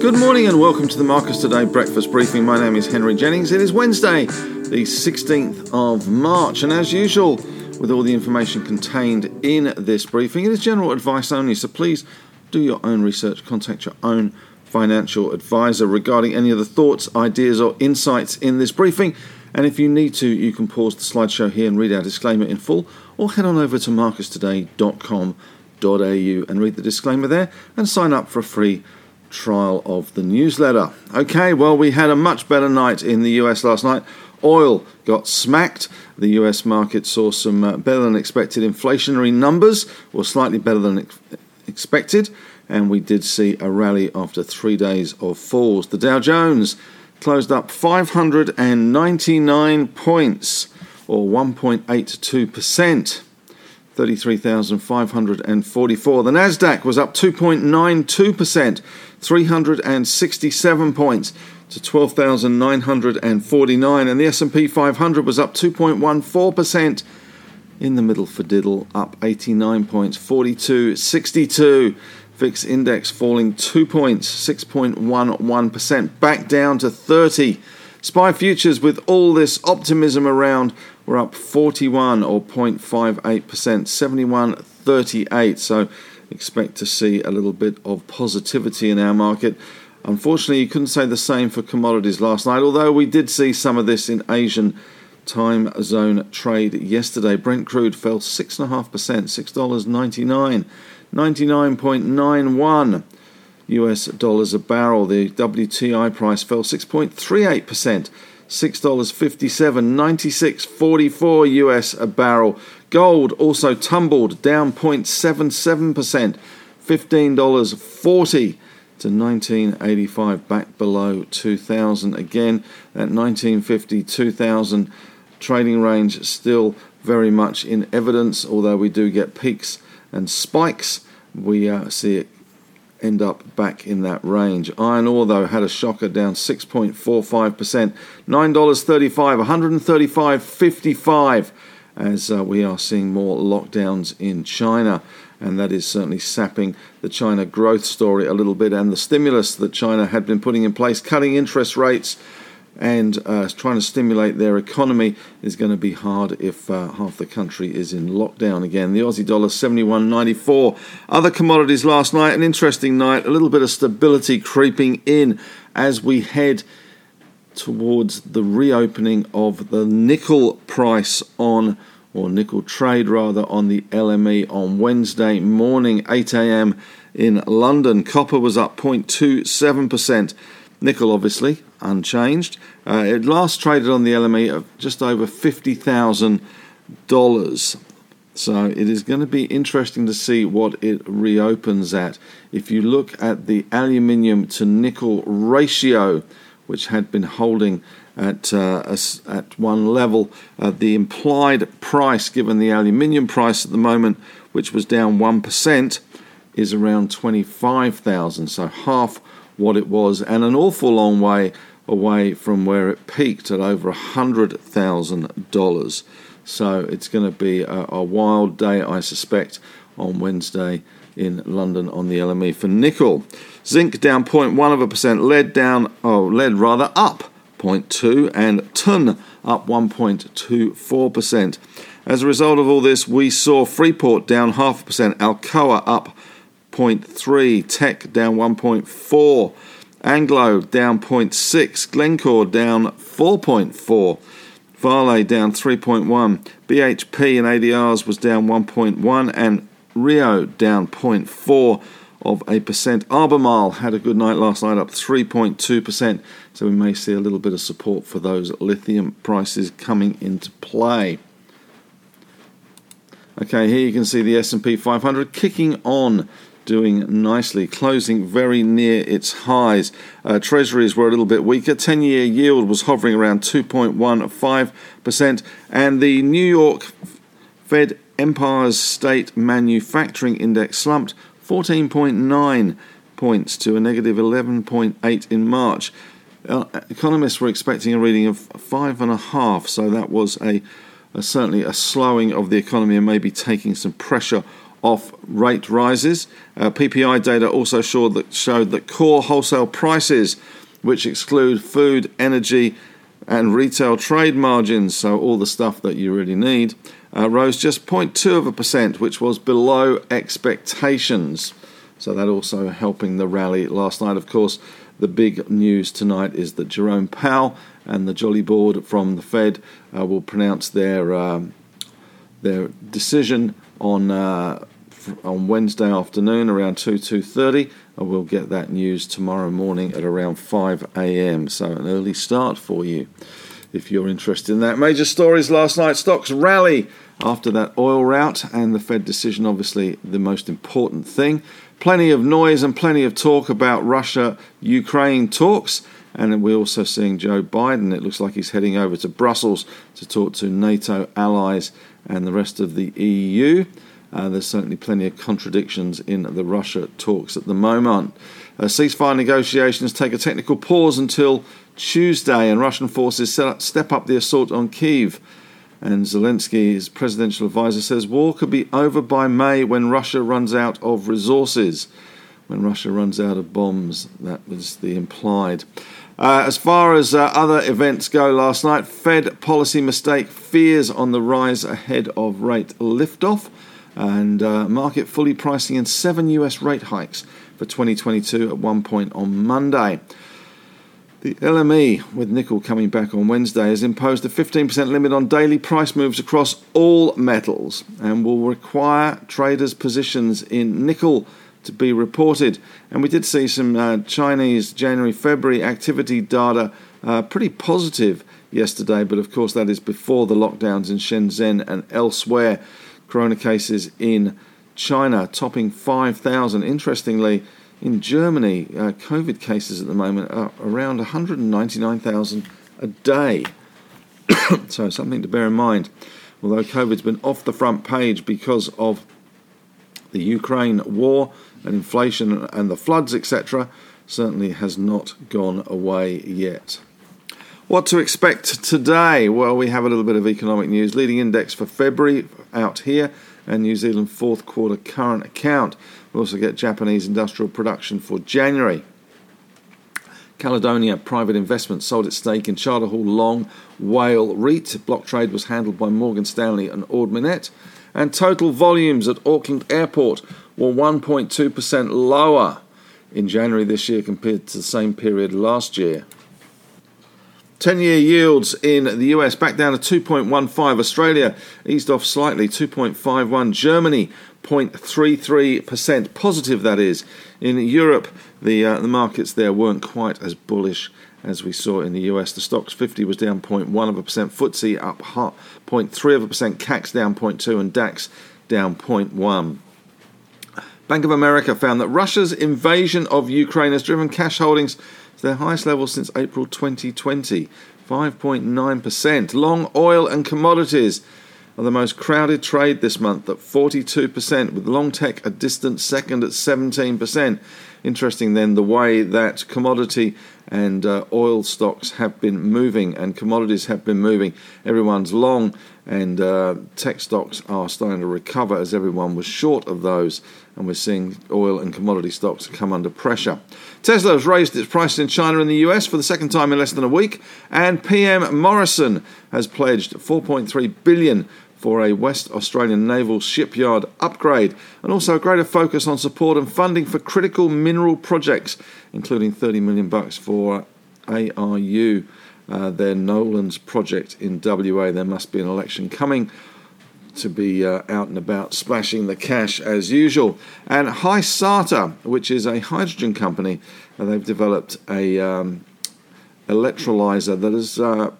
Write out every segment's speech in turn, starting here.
Good morning and welcome to the Marcus Today breakfast briefing. My name is Henry Jennings. It is Wednesday, the 16th of March, and as usual, with all the information contained in this briefing, it is general advice only, so please do your own research, contact your own financial advisor regarding any of the thoughts, ideas, or insights in this briefing. And if you need to, you can pause the slideshow here and read our disclaimer in full, or head on over to marcustoday.com.au and read the disclaimer there and sign up for a free trial of the newsletter. Okay, well, we had a much better night in the US last night. Oil got smacked. The US market saw some uh, better than expected inflationary numbers, or slightly better than ex- expected, and we did see a rally after three days of falls. The Dow Jones closed up 599 points, or 1.82%. 33,544. The Nasdaq was up 2.92%, 367 points to 12,949 and the S&P 500 was up 2.14% in the middle for diddle up 89 points 42.62 VIX index falling 2 points 6.11% back down to 30 SPI futures with all this optimism around were up 41 or 0.58%, 71.38. So expect to see a little bit of positivity in our market. Unfortunately, you couldn't say the same for commodities last night, although we did see some of this in Asian time zone trade yesterday. Brent crude fell 6.5%, $6.99, 99.91 US dollars a barrel. The WTI price fell 6.38%. $6.57, 96.44 US a barrel. Gold also tumbled down 0.77%, $15.40 to 1985 back below 2000 again That 1950 2000 trading range still very much in evidence although we do get peaks and spikes we uh, see it end up back in that range. Iron ore, though, had a shocker down 6.45%, $9.35, 135.55, as uh, we are seeing more lockdowns in China. And that is certainly sapping the China growth story a little bit and the stimulus that China had been putting in place, cutting interest rates and uh, trying to stimulate their economy is going to be hard if uh, half the country is in lockdown again. The Aussie dollar 71.94. Other commodities last night, an interesting night, a little bit of stability creeping in as we head towards the reopening of the nickel price on or nickel trade rather on the LME on Wednesday morning 8 a.m. in London. Copper was up 0.27%. Nickel, obviously, unchanged. Uh, it last traded on the LME at just over $50,000. So it is going to be interesting to see what it reopens at. If you look at the aluminium to nickel ratio, which had been holding at uh, at one level, uh, the implied price given the aluminium price at the moment, which was down one percent, is around twenty five thousand. So half what it was, and an awful long way away from where it peaked at over $100,000. So it's going to be a, a, wild day, I suspect, on Wednesday in London on the LME for nickel. Zinc down 0.1 of a percent, lead down, oh, lead rather up 0.2, and tin up 1.24%. As a result of all this, we saw Freeport down half a percent, Alcoa up 0.3, Teck down 1.4, Anglo down 0.6, Glencore down 4.4, Vale down 3.1, BHP and ADRs was down 1.1, and Rio down 0.4 of a percent. Albemarle had a good night last night, up 3.2%. So we may see a little bit of support for those lithium prices coming into play. Okay, here you can see the S&P 500 kicking on doing nicely, closing very near its highs. Uh, treasuries were a little bit weaker. 10 year yield was hovering around 2.15%, and the New York Fed Empire State Manufacturing Index slumped 14.9 points to a negative 11.8 in March. Uh, economists were expecting a reading of five and a half, so that was a uh, certainly a slowing of the economy and maybe taking some pressure off rate rises. Uh, PPI data also showed that, showed that core wholesale prices, which exclude food, energy, and retail trade margins, so all the stuff that you really need, uh, rose just 0.2 of a percent, which was below expectations. So that also helping the rally last night. Of course, the big news tonight is that Jerome Powell and the Jolly Board from the Fed uh, will pronounce their um, their decision on uh, on Wednesday afternoon around two two thirty. And we'll get that news tomorrow morning at around five a.m. So an early start for you if you're interested in that. Major stories last night: stocks rally after that oil rout and the Fed decision. Obviously, the most important thing. Plenty of noise and plenty of talk about Russia Ukraine talks. And we're also seeing Joe Biden. It looks like he's heading over to Brussels to talk to NATO allies and the rest of the EU. Uh, there's certainly plenty of contradictions in the Russia talks at the moment. Uh, ceasefire negotiations take a technical pause until Tuesday, and Russian forces up, step up the assault on Kiev. And Zelensky's presidential advisor says war could be over by May when Russia runs out of resources. When Russia runs out of bombs, that was the implied. Uh, as far as uh, other events go last night, Fed policy mistake fears on the rise ahead of rate liftoff, and uh, market fully pricing in seven US rate hikes for 2022 at one point on Monday. The LME, with nickel coming back on Wednesday, has imposed a 15% limit on daily price moves across all metals and will require traders' positions in nickel to be reported. And we did see some uh, Chinese January February activity data uh, pretty positive yesterday, but of course, that is before the lockdowns in Shenzhen and elsewhere. Corona cases in China topping 5,000. Interestingly, in Germany, uh, COVID cases at the moment are around 199,000 a day. so, something to bear in mind. Although COVID's been off the front page because of the Ukraine war and inflation and the floods, etc., certainly has not gone away yet. What to expect today? Well, we have a little bit of economic news. Leading index for February out here, and New Zealand fourth quarter current account. We also get Japanese industrial production for January. Caledonia Private Investment sold its stake in Charter Hall Long WALE REIT. Block trade was handled by Morgan Stanley and Ord. And total volumes at Auckland Airport were 1.2% lower in January this year compared to the same period last year. 10 year yields in the US back down to 2.15. Australia eased off slightly, 2.51. Germany 0.33%. Positive, that is. In Europe, the, uh, the markets there weren't quite as bullish as we saw in the US. The Stoxx 50 was down 0.1 of a percent, FTSE up 0.3 of a percent, CAC down 0.2, and DAX down 0.1. Bank of America found that Russia's invasion of Ukraine has driven cash holdings to their highest level since April 2020, 5.9%. Long oil and commodities are the most crowded trade this month at 42%, with long tech a distant second at 17%. Interesting then the way that commodity and uh, oil stocks have been moving and commodities have been moving. Everyone's long and uh, tech stocks are starting to recover as everyone was short of those, and we're seeing oil and commodity stocks come under pressure. Tesla has raised its prices in China and the US for the second time in less than a week, and PM Morrison has pledged 4.3 billion for a West Australian naval shipyard upgrade, and also a greater focus on support and funding for critical mineral projects, including 30 million bucks for ARU uh, their Nolans project in WA. There must be an election coming to be uh, out and about splashing the cash as usual. And Hysata, which is a hydrogen company, uh, they've developed a um, electrolyzer that is uh,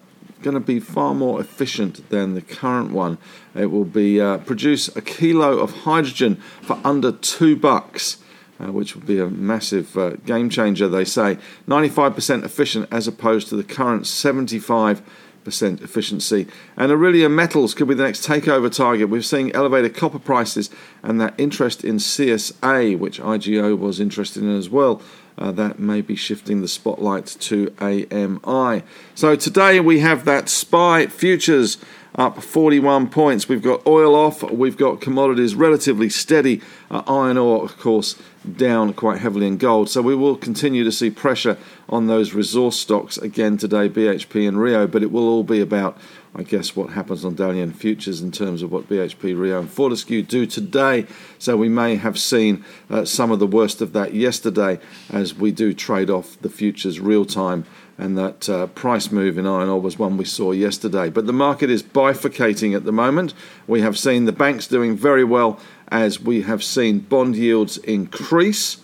going to be far more efficient than the current one. It will be uh, produce a kilo of hydrogen for under two bucks uh, which would be a massive uh, game changer, they say. 95% efficient as opposed to the current 75% efficiency. And Aurelia Metals could be the next takeover target. We're seeing elevated copper prices and that interest in CSA, which IGO was interested in as well. Uh, that may be shifting the spotlight to AMI. So today we have that SPI futures up 41 points. We've got oil off, we've got commodities relatively steady. Uh, iron ore, of course, down quite heavily in gold. So we will continue to see pressure on those resource stocks again today, BHP and Rio, but it will all be about I guess, what happens on Dalian futures in terms of what BHP, Rio, and Fortescue do today. So we may have seen uh, some of the worst of that yesterday as we do trade off the futures real time. And that uh, price move in iron ore was one we saw yesterday. But the market is bifurcating at the moment. We have seen the banks doing very well as we have seen bond yields increase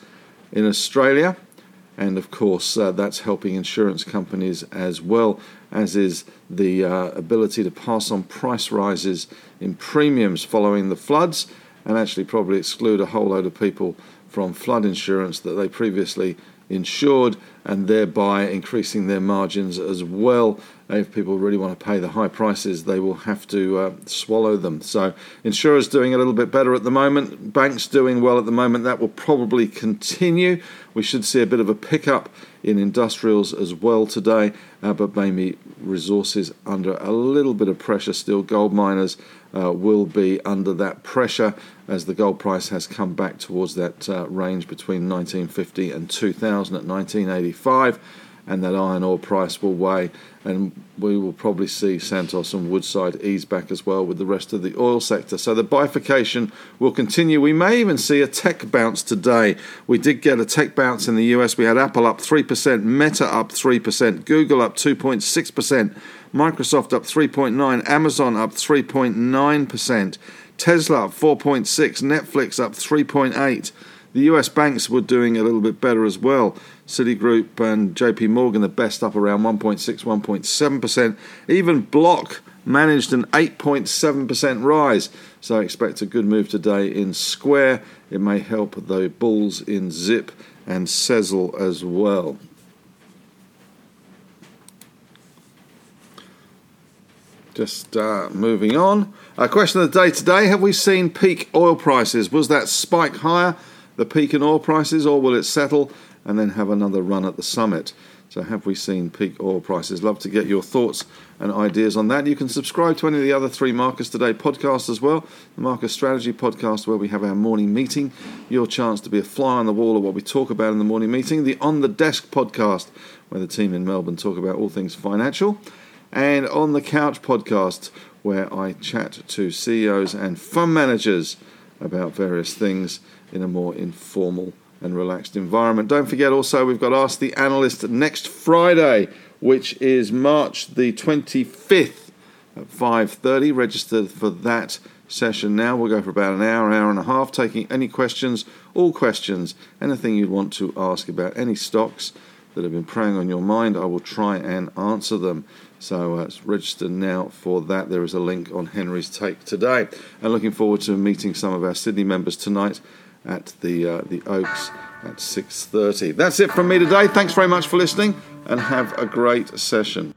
in Australia. And of course uh, that's helping insurance companies as well as is the uh, ability to pass on price rises in premiums following the floods and actually probably exclude a whole load of people from flood insurance that they previously insured and thereby increasing their margins as well. If people really want to pay the high prices, they will have to uh, swallow them. So, insurers doing a little bit better at the moment, banks doing well at the moment. That will probably continue. We should see a bit of a pickup in industrials as well today, uh, but maybe resources under a little bit of pressure still. Gold miners uh, will be under that pressure as the gold price has come back towards that uh, range between 1950 and 2000 at 1985 and that iron ore price will weigh, and we will probably see Santos and Woodside ease back as well with the rest of the oil sector. So the bifurcation will continue. We may even see a tech bounce today. We did get a tech bounce in the US. We had Apple up 3%, Meta up 3%, Google up 2.6%, Microsoft up 3.9%, Amazon up 3.9%, Tesla up 4.6, Netflix up 3.8. The US banks were doing a little bit better as well. Citigroup and JP Morgan, the best up around 1.6, 1.7%. Even Block managed an 8.7% rise. So I expect a good move today in Square. It may help the bulls in Zip and Sezzle as well. Just uh, moving on. A question of the day today Have we seen peak oil prices? Was that spike higher? The peak in oil prices, or will it settle and then have another run at the summit? So, have we seen peak oil prices? Love to get your thoughts and ideas on that. You can subscribe to any of the other three Marcus Today podcasts as well. The Marcus Strategy podcast, where we have our morning meeting, your chance to be a fly on the wall of what we talk about in the morning meeting. The On the Desk podcast, where the team in Melbourne talk about all things financial. And On the Couch podcast, where I chat to CEOs and fund managers about various things in a more informal and relaxed environment. Don't forget also we've got Ask the Analyst next Friday, which is March the 25th at 5:30. Register for that session now. We'll go for about an hour, hour and a half, taking any questions, all questions, anything you'd want to ask about any stocks that have been preying on your mind. I will try and answer them. So uh, register now for that. There is a link on Henry's Take today. And looking forward to meeting some of our Sydney members tonight at the uh, the Oaks at 6:30. That's it from me today. Thanks very much for listening and have a great session.